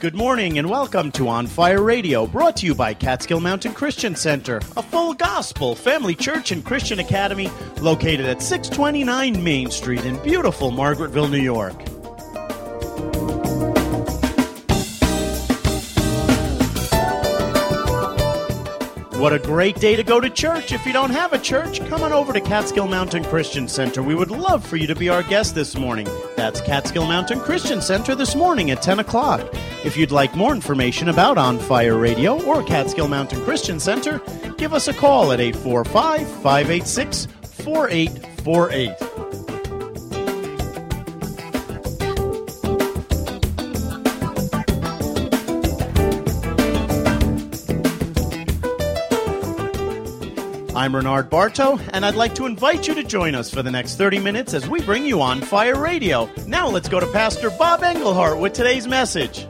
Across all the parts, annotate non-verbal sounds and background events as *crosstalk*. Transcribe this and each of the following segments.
Good morning and welcome to On Fire Radio, brought to you by Catskill Mountain Christian Center, a full gospel family church and Christian academy located at 629 Main Street in beautiful Margaretville, New York. What a great day to go to church. If you don't have a church, come on over to Catskill Mountain Christian Center. We would love for you to be our guest this morning. That's Catskill Mountain Christian Center this morning at 10 o'clock. If you'd like more information about On Fire Radio or Catskill Mountain Christian Center, give us a call at 845 586 4848. I'm Bernard Bartow, and I'd like to invite you to join us for the next 30 minutes as we bring you on Fire Radio. Now let's go to Pastor Bob Engelhart with today's message.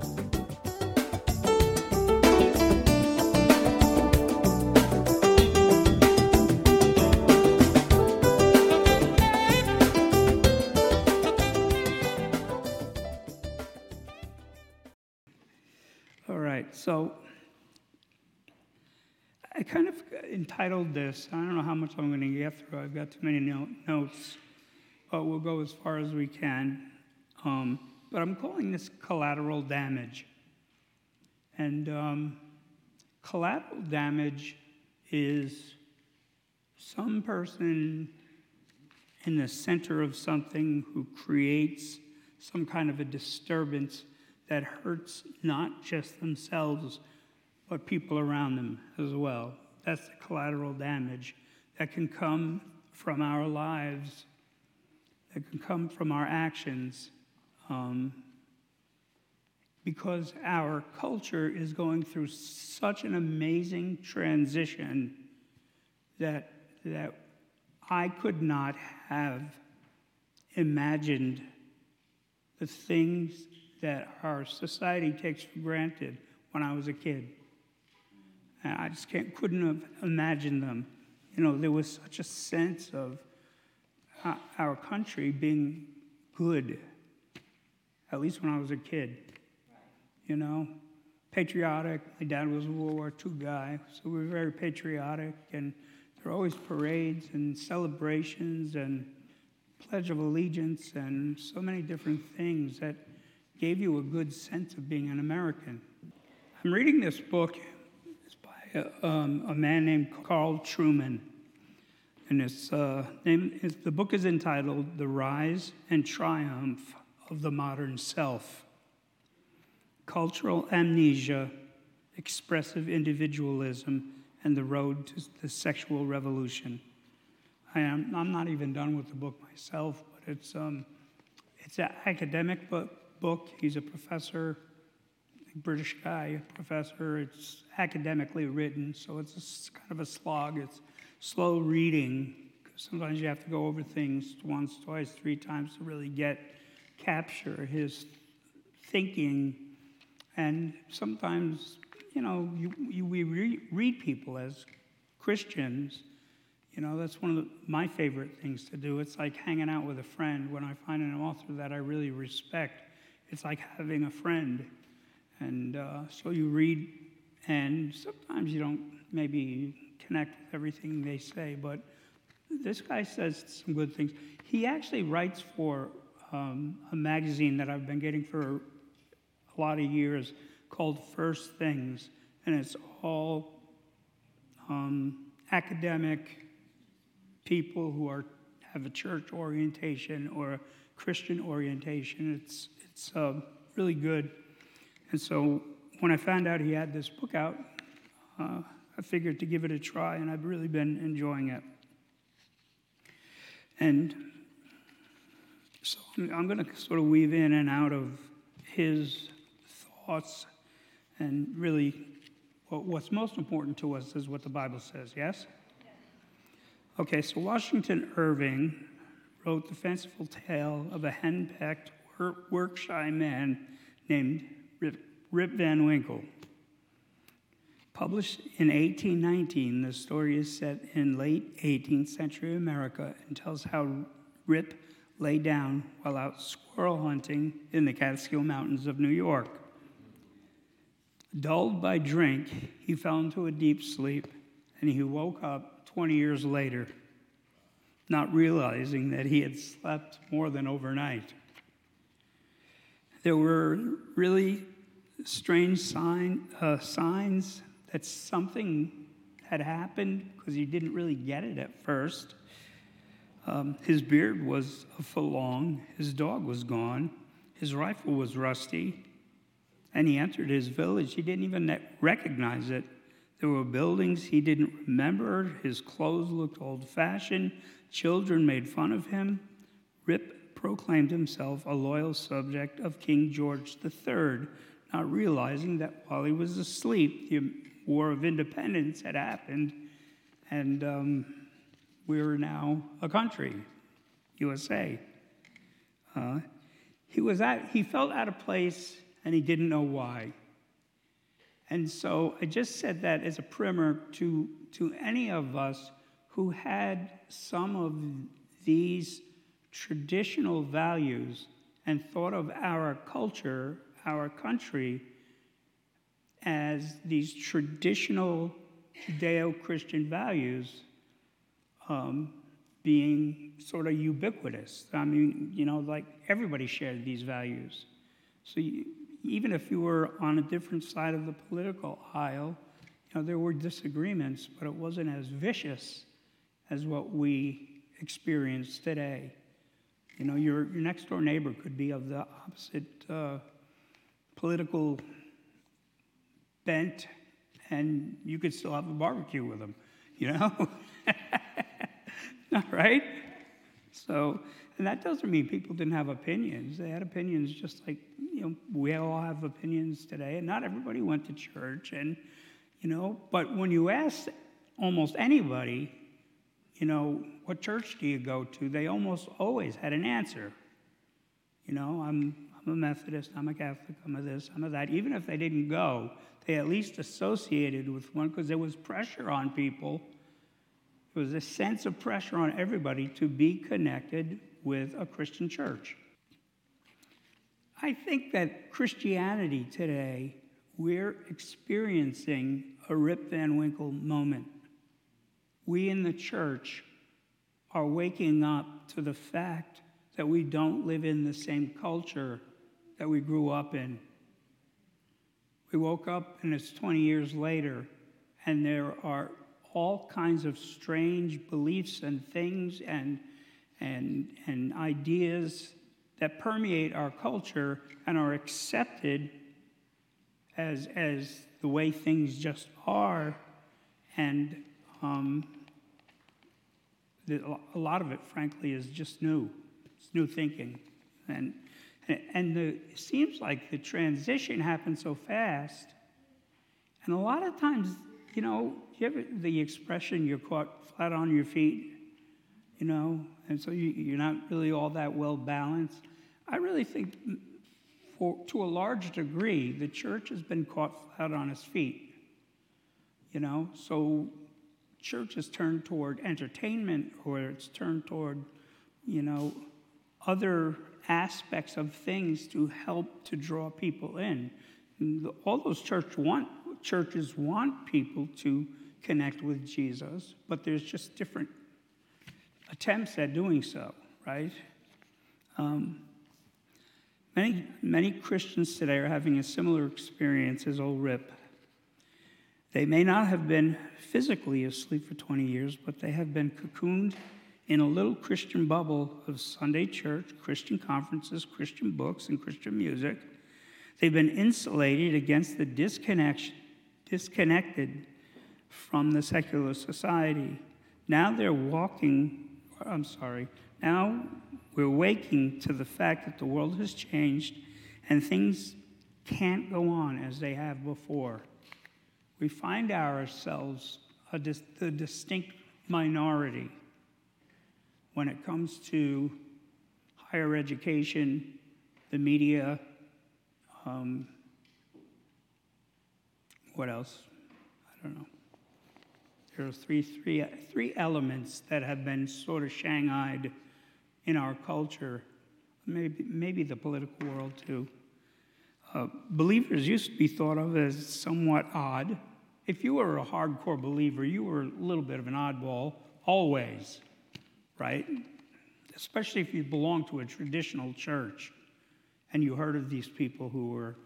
This. I don't know how much I'm going to get through. I've got too many no- notes, but we'll go as far as we can. Um, but I'm calling this collateral damage. And um, collateral damage is some person in the center of something who creates some kind of a disturbance that hurts not just themselves, but people around them as well. That's the collateral damage that can come from our lives, that can come from our actions. Um, because our culture is going through such an amazing transition that, that I could not have imagined the things that our society takes for granted when I was a kid. And I just can't, couldn't have imagined them. You know, there was such a sense of uh, our country being good, at least when I was a kid. You know, patriotic. My dad was a World War II guy, so we were very patriotic. And there were always parades and celebrations and Pledge of Allegiance and so many different things that gave you a good sense of being an American. I'm reading this book. Um, a man named Carl Trueman. And it's, uh, name, it's, the book is entitled The Rise and Triumph of the Modern Self Cultural Amnesia, Expressive Individualism, and the Road to the Sexual Revolution. I am, I'm not even done with the book myself, but it's, um, it's an academic book. He's a professor, British guy, professor. It's academically written, so it's kind of a slog. It's slow reading. Sometimes you have to go over things once, twice, three times to really get capture his thinking. And sometimes, you know, you, you, we re- read people as Christians. You know, that's one of the, my favorite things to do. It's like hanging out with a friend. When I find an author that I really respect, it's like having a friend. And uh, so you read, and sometimes you don't maybe connect with everything they say, but this guy says some good things. He actually writes for um, a magazine that I've been getting for a lot of years called First Things, and it's all um, academic people who are have a church orientation or a Christian orientation. It's it's uh, really good. And so when I found out he had this book out, uh, I figured to give it a try, and I've really been enjoying it. And so I'm going to sort of weave in and out of his thoughts, and really, what's most important to us is what the Bible says, yes? Okay, so Washington Irving wrote the fanciful tale of a henpecked, work shy man named Rip, Van Winkle. Published in 1819, the story is set in late 18th century America and tells how Rip lay down while out squirrel hunting in the Catskill Mountains of New York. Dulled by drink, he fell into a deep sleep, and he woke up 20 years later, not realizing that he had slept more than overnight. There were really strange sign, uh, signs that something had happened because he didn't really get it at first. Um, his beard was a foot long, his dog was gone, his rifle was rusty, and he entered his village. He didn't even recognize it. There were buildings he didn't remember. His clothes looked old fashioned. Children made fun of him. Rip proclaimed himself a loyal subject of King George III, not realizing that while he was asleep, the War of Independence had happened, and um, we were now a country, USA. Uh, he was at, he felt out of place, and he didn't know why. And so I just said that as a primer to, to any of us who had some of these traditional values and thought of our culture, our country, as these traditional Judeo Christian values um, being sort of ubiquitous. I mean, you know, like everybody shared these values. So you, even if you were on a different side of the political aisle, you know, there were disagreements, but it wasn't as vicious as what we experience today. You know, your, your next door neighbor could be of the opposite uh, political bent, and you could still have a barbecue with them, you know? *laughs* right? So, and that doesn't mean people didn't have opinions. They had opinions just like, you know, we all have opinions today, and not everybody went to church. And, you know, but when you ask almost anybody, you know, what church do you go to? They almost always had an answer. You know, I'm, I'm a Methodist, I'm a Catholic, I'm a this, I'm a that. Even if they didn't go, they at least associated with one because there was pressure on people there was a sense of pressure on everybody to be connected with a Christian church. I think that Christianity today, we're experiencing a Rip Van Winkle moment. We in the church are waking up to the fact that we don't live in the same culture that we grew up in. We woke up and it's 20 years later, and there are all kinds of strange beliefs and things and, and, and ideas that permeate our culture and are accepted as, as the way things just are. And um, the, a lot of it, frankly, is just new. It's new thinking. And, and the, it seems like the transition happened so fast. And a lot of times you know, you have the expression you're caught flat on your feet, you know, and so you, are not really all that well balanced. I really think, for, to a large degree, the church has been caught flat on its feet, you know, so church has turned toward entertainment or it's turned toward, you know, other aspects of things to help to draw people in. All those church want, churches want people to connect with Jesus, but there's just different attempts at doing so, right? Um, many, many Christians today are having a similar experience as old Rip. They may not have been physically asleep for 20 years, but they have been cocooned in a little Christian bubble of Sunday church, Christian conferences, Christian books, and Christian music. They've been insulated against the disconnection disconnected from the secular society. Now they're walking, I'm sorry, now we're waking to the fact that the world has changed and things can't go on as they have before. We find ourselves a dis- the distinct minority when it comes to higher education, the media, um, what else? I don't know. There are three, three, three elements that have been sort of shanghaied in our culture, maybe, maybe the political world too. uh, believers used to be thought of as somewhat odd. If you were a hardcore believer, you were a little bit of an oddball, always, right? Especially if you belong to a traditional church and you heard of these people who were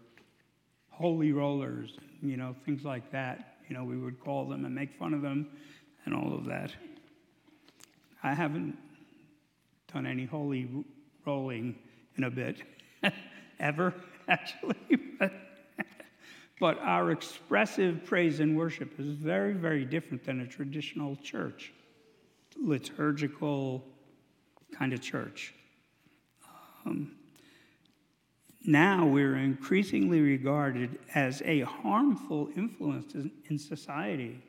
holy rollers, you know, things like that. You know, we would call them and make fun of them and all of that. I haven't done any holy rolling in a bit, *laughs* ever, *laughs* actually. *laughs* But, our expressive praise and worship is very, very different than a traditional church, liturgical kind of church. Um, now we're increasingly regarded as a harmful influence in society.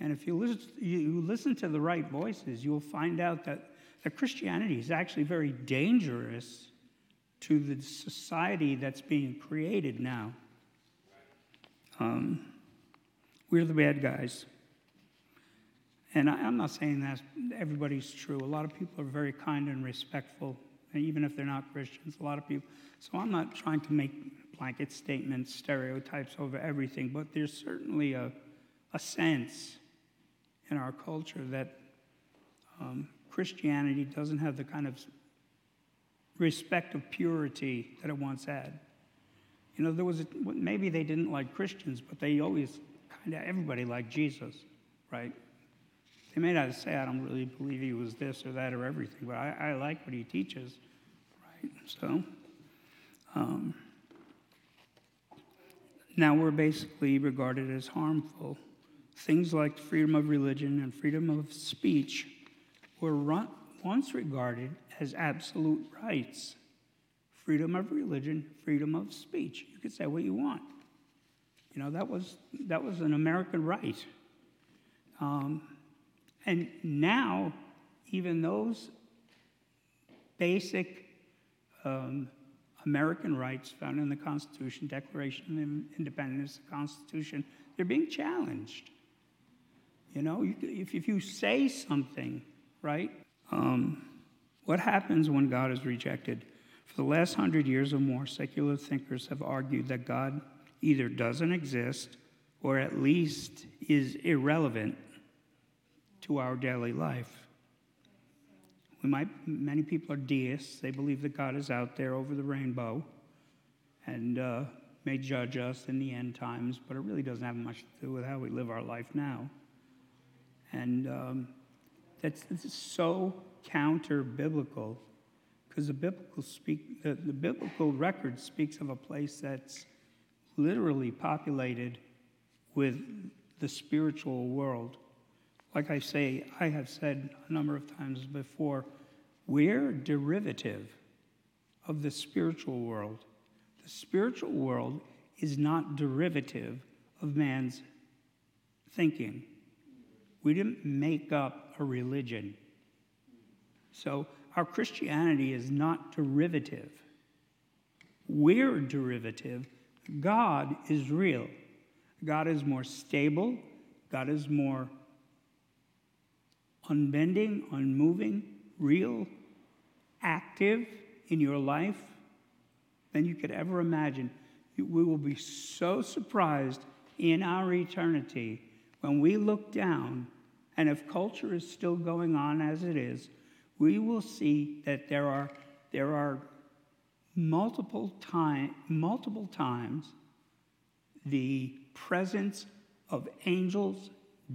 And if you listen, you listen to the right voices, you'll find out that, that Christianity is actually very dangerous to the society that's being created now. Um, we're the bad guys. And I, am not saying that everybody's true. A lot of people are very kind and respectful, and even if they're not Christians, a lot of people. So I'm not trying to make blanket statements, stereotypes over everything, but there's certainly a, a sense in our culture that um, Christianity doesn't have the kind of respect of purity that it once had. You know, there was a, maybe they didn't like Christians, but they always kind of everybody liked Jesus, right? They may not say, I don't really believe he was this or that or everything, but I, I like what he teaches, right? So, um, now we're basically regarded as harmful. Things like freedom of religion and freedom of speech were run, once regarded as absolute rights freedom of religion, freedom of speech. You could say what you want. You know, that was, that was an American right. Um, and now, even those basic um, American rights found in the Constitution, Declaration of Independence, the Constitution, they're being challenged. You know, if, if you say something, right? Um, what happens when God is rejected? For the last hundred years or more, secular thinkers have argued that God either doesn't exist or at least is irrelevant to our daily life. We might, many people are deists. They believe that God is out there over the rainbow and uh, may judge us in the end times, but it really doesn't have much to do with how we live our life now. And um, that's, that's so counter biblical because the biblical speak the, the biblical record speaks of a place that's literally populated with the spiritual world like i say i have said a number of times before we're derivative of the spiritual world the spiritual world is not derivative of man's thinking we didn't make up a religion so our Christianity is not derivative. We're derivative. God is real. God is more stable. God is more unbending, unmoving, real, active in your life than you could ever imagine. We will be so surprised in our eternity when we look down, and if culture is still going on as it is, we will see that there are, there are multiple, time, multiple times the presence of angels,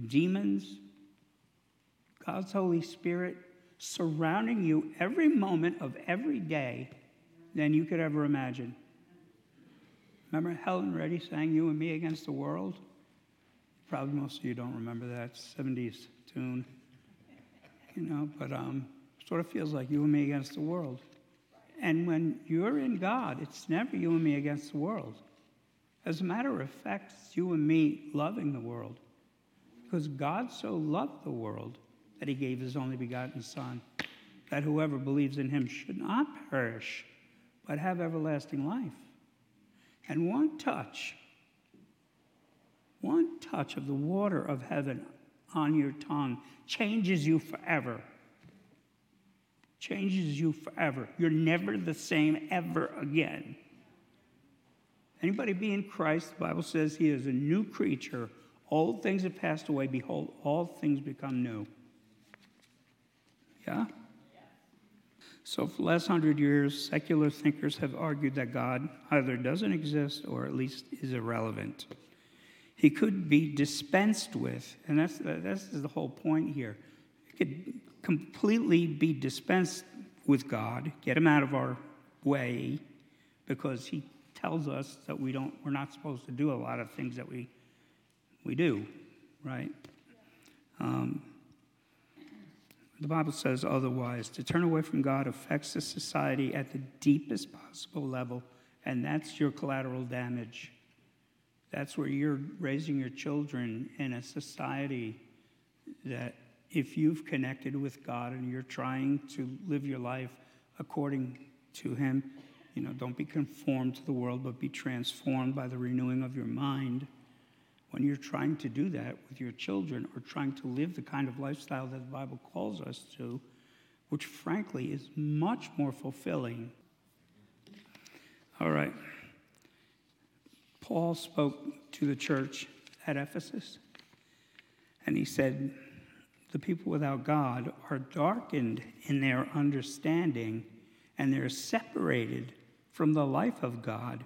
demons, God's Holy Spirit surrounding you every moment of every day than you could ever imagine. Remember Helen Reddy sang You and Me Against the World? Probably most of you don't remember that 70s tune. You know, but um, sort of feels like you and me against the world. And when you're in God, it's never you and me against the world. As a matter of fact, it's you and me loving the world. Because God so loved the world that he gave his only begotten Son, that whoever believes in him should not perish, but have everlasting life. And one touch, one touch of the water of heaven on your tongue changes you forever changes you forever. You're never the same ever again. Anybody be in Christ, the Bible says he is a new creature. Old things have passed away. Behold, all things become new. Yeah? So, for the last hundred years, secular thinkers have argued that God either doesn't exist or at least is irrelevant. He could be dispensed with, and that's, that's the whole point here. He could completely be dispensed with God, get him out of our way, because he tells us that we don't, we're not supposed to do a lot of things that we, we do, right? Um, the Bible says otherwise. To turn away from God affects the society at the deepest possible level, and that's your collateral damage. That's where you're raising your children in a society that if you've connected with God and you're trying to live your life according to Him, you know, don't be conformed to the world, but be transformed by the renewing of your mind. When you're trying to do that with your children or trying to live the kind of lifestyle that the Bible calls us to, which frankly is much more fulfilling. All right. Paul spoke to the church at Ephesus, and he said, The people without God are darkened in their understanding, and they're separated from the life of God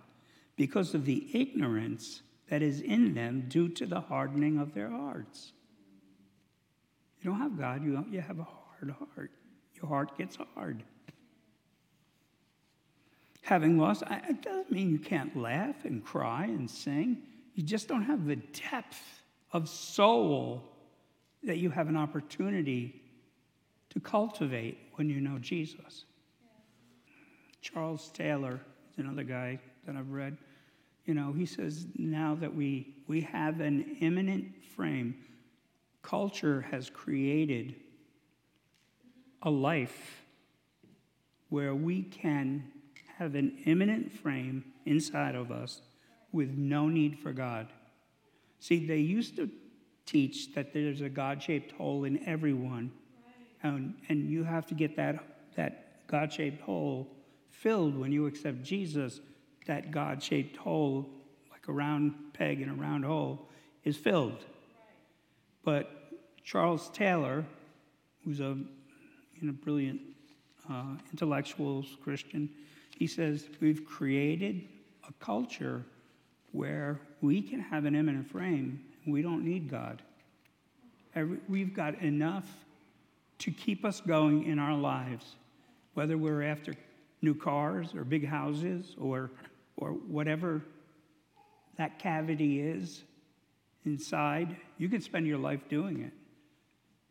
because of the ignorance that is in them due to the hardening of their hearts. You don't have God, you, you have a hard heart. Your heart gets hard. Having lost, it doesn't mean you can't laugh and cry and sing. You just don't have the depth of soul that you have an opportunity to cultivate when you know Jesus. Charles Taylor is another guy that I've read. You know, he says now that we, we have an immanent frame, culture has created a life where we can have an immanent frame inside of us with no need for God. See, they used to teach that there's a God shaped hole in everyone, and, and you have to get that, that God shaped hole filled when you accept Jesus, that God shaped hole, like a round peg in a round hole, is filled. But Charles Taylor, who's a, you know, brilliant uh, intellectual Christian, he says, We've created a culture where we can have an immanent frame and we don't need God. Every, we've got enough to keep us going in our lives, whether we're after new cars or big houses or, or whatever that cavity is inside, you can spend your life doing it.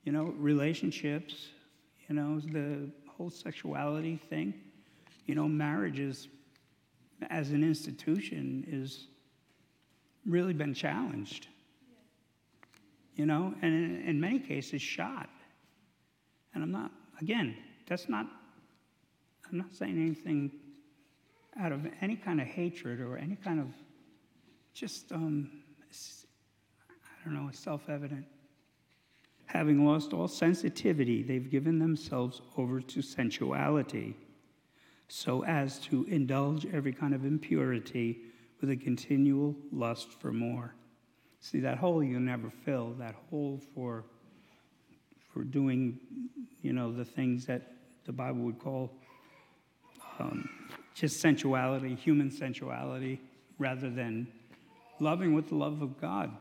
You know, relationships, you know, the whole sexuality thing. You know, marriages as an institution is really been challenged. You know, and in, in many cases shot. And I'm not, again, that's not I'm not saying anything out of any kind of hatred or any kind of just, um, I don't know, self evident. Having lost all sensitivity, they've given themselves over to sensuality so as to indulge every kind of impurity with a continual lust for more. See, that hole you never fill, that hole for, for doing, you know, the things that the Bible would call um, just sensuality, human sensuality, rather than loving with the love of God.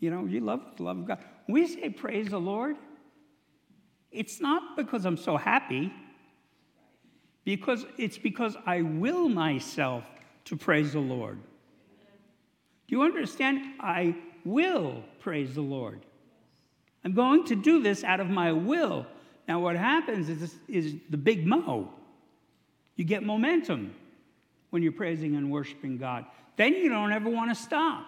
You know, you love with the love of God. When we say praise the Lord, it's not because I'm so happy, because it's because I will myself to praise the Lord. Do you understand? I will praise the Lord. I'm going to do this out of my will. Now, what happens is, is the big mo. You get momentum when you're praising and worshiping God. Then you don't ever want to stop.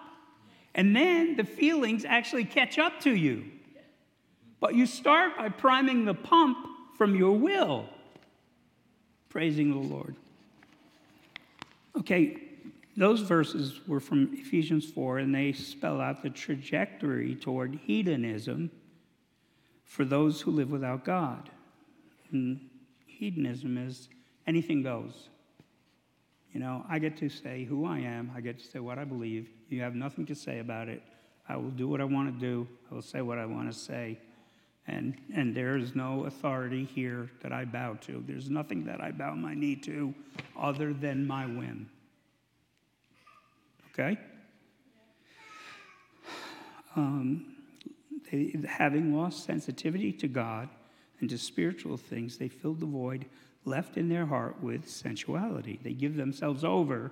And then the feelings actually catch up to you. But you start by priming the pump from your will, praising the Lord. Okay, those verses were from Ephesians 4, and they spell out the trajectory toward hedonism for those who live without God. And hedonism is anything goes. You know, I get to say who I am, I get to say what I believe. You have nothing to say about it. I will do what I want to do, I will say what I want to say. And, and there is no authority here that I bow to. There's nothing that I bow my knee to other than my whim. Okay? Um, they, having lost sensitivity to God and to spiritual things, they filled the void left in their heart with sensuality. They give themselves over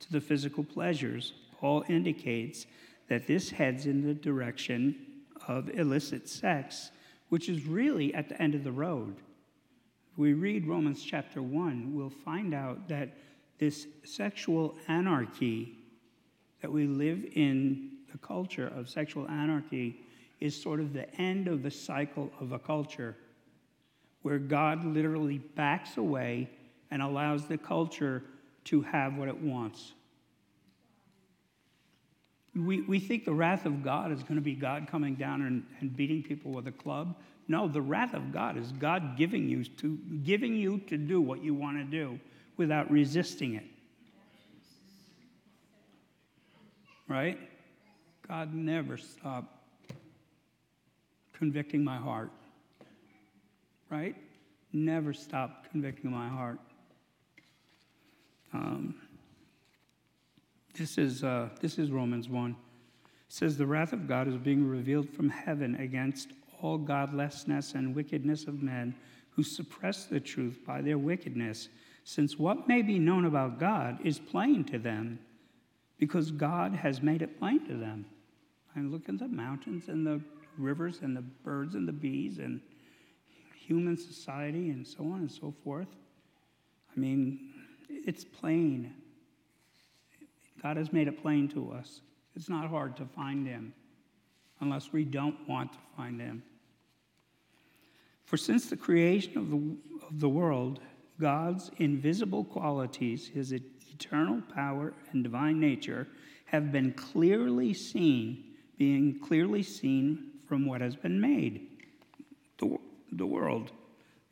to the physical pleasures. Paul indicates that this heads in the direction of illicit sex, which is really at the end of the road. If we read Romans chapter 1, we'll find out that this sexual anarchy that we live in, the culture of sexual anarchy, is sort of the end of the cycle of a culture where God literally backs away and allows the culture to have what it wants. We, we think the wrath of God is going to be God coming down and, and beating people with a club. No, the wrath of God is God giving you to, giving you to do what you want to do without resisting it. Right? God never stopped convicting my heart right? Never stop convicting my heart. Um, this is, uh, this is Romans 1. It says, The wrath of God is being revealed from heaven against all godlessness and wickedness of men who suppress the truth by their wickedness, since what may be known about God is plain to them, because God has made it plain to them. And look at the mountains and the rivers and the birds and the bees and human society and so on and so forth. I mean, it's plain. God has made it plain to us. It's not hard to find Him unless we don't want to find Him. For since the creation of the, of the world, God's invisible qualities, His eternal power and divine nature, have been clearly seen, being clearly seen from what has been made. The, the world,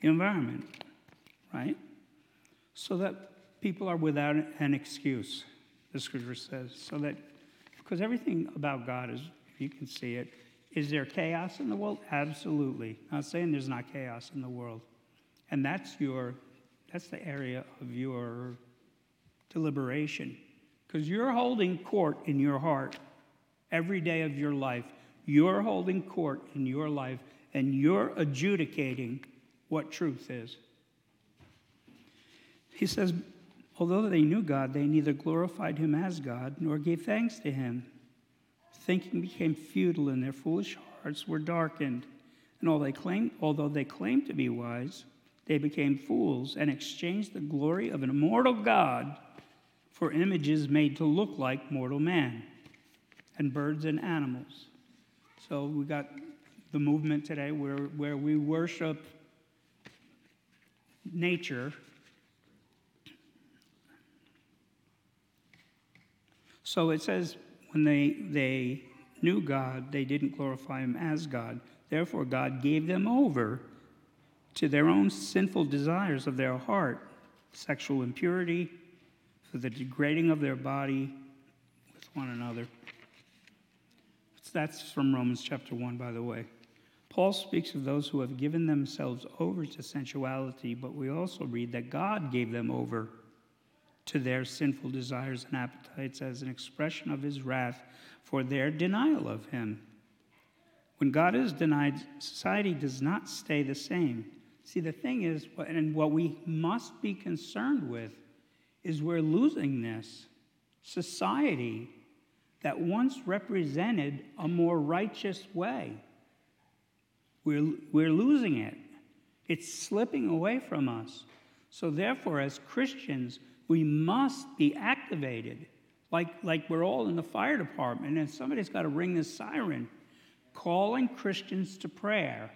the environment, right? So that people are without an excuse, the scripture says. So that, because everything about God is, you can see it, is there chaos in the world? Absolutely. Not saying there's not chaos in the world. And that's your, that's the area of your deliberation. Because you're holding court in your heart every day of your life. You're holding court in your life and you're adjudicating what truth is. He says, although they knew God, they neither glorified him as God nor gave thanks to him. Thinking became futile, and their foolish hearts were darkened. And although they claimed, although they claimed to be wise, they became fools and exchanged the glory of an immortal God for images made to look like mortal man and birds and animals. So we got the movement today where, where we worship nature. So it says, when they, they knew God, they didn't glorify Him as God. Therefore, God gave them over to their own sinful desires of their heart sexual impurity, for the degrading of their body with one another. That's from Romans chapter 1, by the way. Paul speaks of those who have given themselves over to sensuality, but we also read that God gave them over to their sinful desires and appetites as an expression of his wrath for their denial of him. When God is denied, society does not stay the same. See, the thing is, and what we must be concerned with, is we're losing this. Society that once represented a more righteous way we're, we're losing it. It's slipping away from us. So, therefore, as Christians, we must be activated. Like, like we're all in the fire department, and somebody's got to ring the siren, calling Christians to prayer,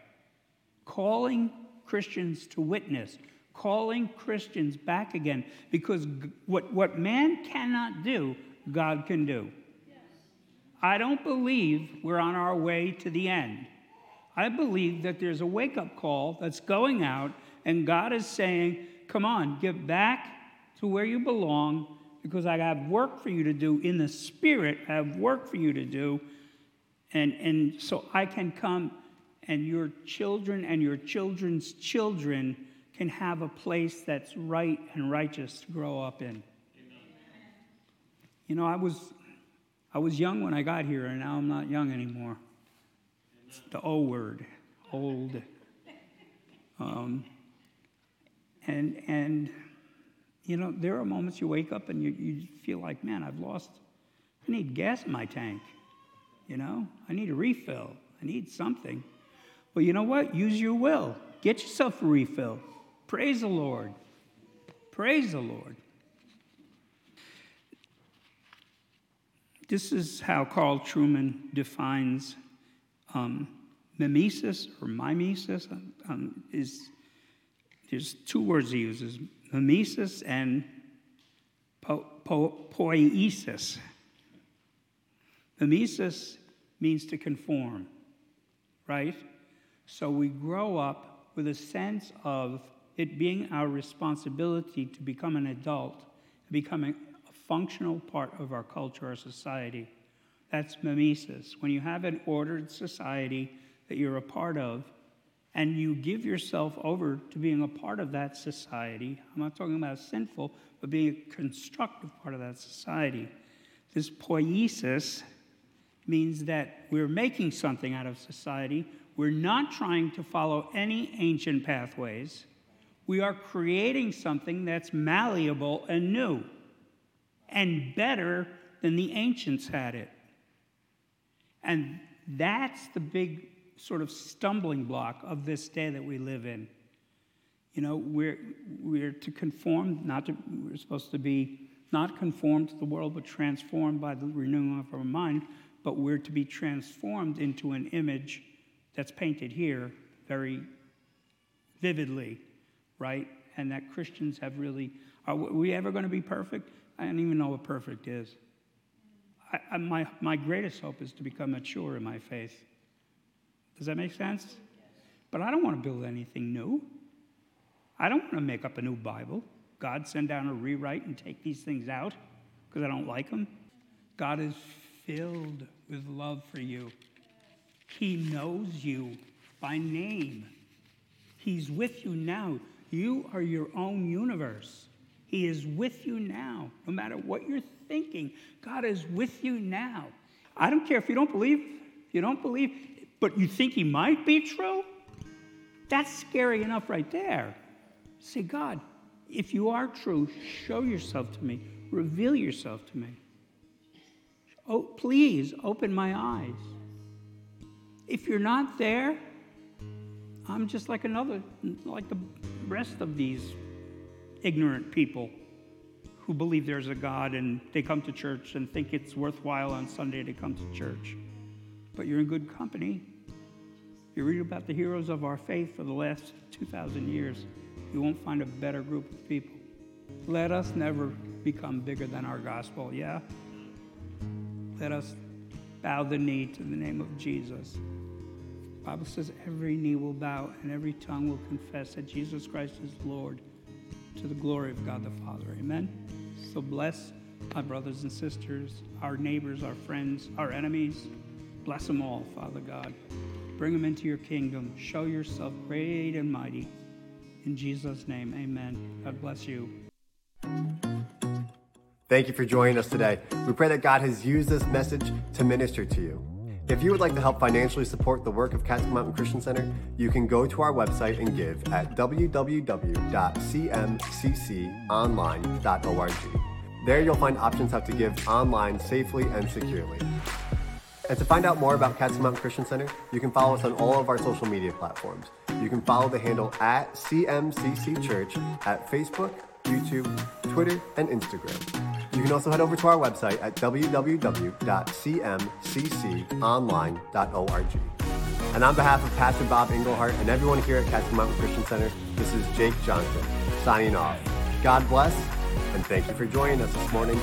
calling Christians to witness, calling Christians back again. Because what, what man cannot do, God can do. I don't believe we're on our way to the end. I believe that there's a wake up call that's going out, and God is saying, Come on, get back to where you belong because I have work for you to do in the spirit. I have work for you to do. And, and so I can come and your children and your children's children can have a place that's right and righteous to grow up in. You know, I was, I was young when I got here, and now I'm not young anymore. It's the O word, old. Um, and, and, you know, there are moments you wake up and you, you feel like, man, I've lost, I need gas in my tank. You know, I need a refill. I need something. Well, you know what? Use your will. Get yourself a refill. Praise the Lord. Praise the Lord. This is how Carl Trueman defines um, mimesis or mimesis. Um, is there's two words he uses: mimesis and po- po- poiesis. Mimesis means to conform, right? So we grow up with a sense of it being our responsibility to become an adult, becoming a functional part of our culture our society. That's mimesis. When you have an ordered society that you're a part of, and you give yourself over to being a part of that society, I'm not talking about sinful, but being a constructive part of that society. This poiesis means that we're making something out of society. We're not trying to follow any ancient pathways. We are creating something that's malleable and new and better than the ancients had it. And that's the big sort of stumbling block of this day that we live in. You know, we're, we're to conform, not to, we're supposed to be not conformed to the world, but transformed by the renewing of our mind, but we're to be transformed into an image that's painted here very vividly, right? And that Christians have really, are we ever going to be perfect? I don't even know what perfect is. I, I, my, my greatest hope is to become mature in my faith. Does that make sense? But I don't want to build anything new. I don't want to make up a new Bible. God send down a rewrite and take these things out because I don't like them. God is filled with love for you. He knows you by name. He's with you now. You are your own universe. He is with you now, no matter what you're thinking. God is with you now. I don't care if you don't believe, you don't believe, but you think He might be true. That's scary enough right there. Say, God, if you are true, show yourself to me, reveal yourself to me. Oh, please open my eyes. If you're not there, I'm just like another, like the rest of these ignorant people who believe there's a God and they come to church and think it's worthwhile on Sunday to come to church. But you're in good company. You read about the heroes of our faith for the last 2,000 years, you won't find a better group of people. Let us never become bigger than our gospel, yeah? Let us bow the knee to the name of Jesus. The Bible says every knee will bow and every tongue will confess that Jesus Christ is Lord to the glory of God the Father. Amen. So bless my brothers and sisters, our neighbors, our friends, our enemies. Bless them all, Father God. Bring them into your kingdom. Show yourself great and mighty. In Jesus' name, amen. God bless you. Thank you for joining us today. We pray that God has used this message to minister to you. If you would like to help financially support the work of Catskill Mountain Christian Center, you can go to our website and give at www.cmcconline.org. There you'll find options how to give online safely and securely. And to find out more about Catskill Mountain Christian Center, you can follow us on all of our social media platforms. You can follow the handle at CMCC Church at Facebook, YouTube, Twitter, and Instagram. You can also head over to our website at www.cmcconline.org. And on behalf of Pastor Bob Englehart and everyone here at Catskill Mountain Christian Center, this is Jake Johnson signing off. God bless, and thank you for joining us this morning.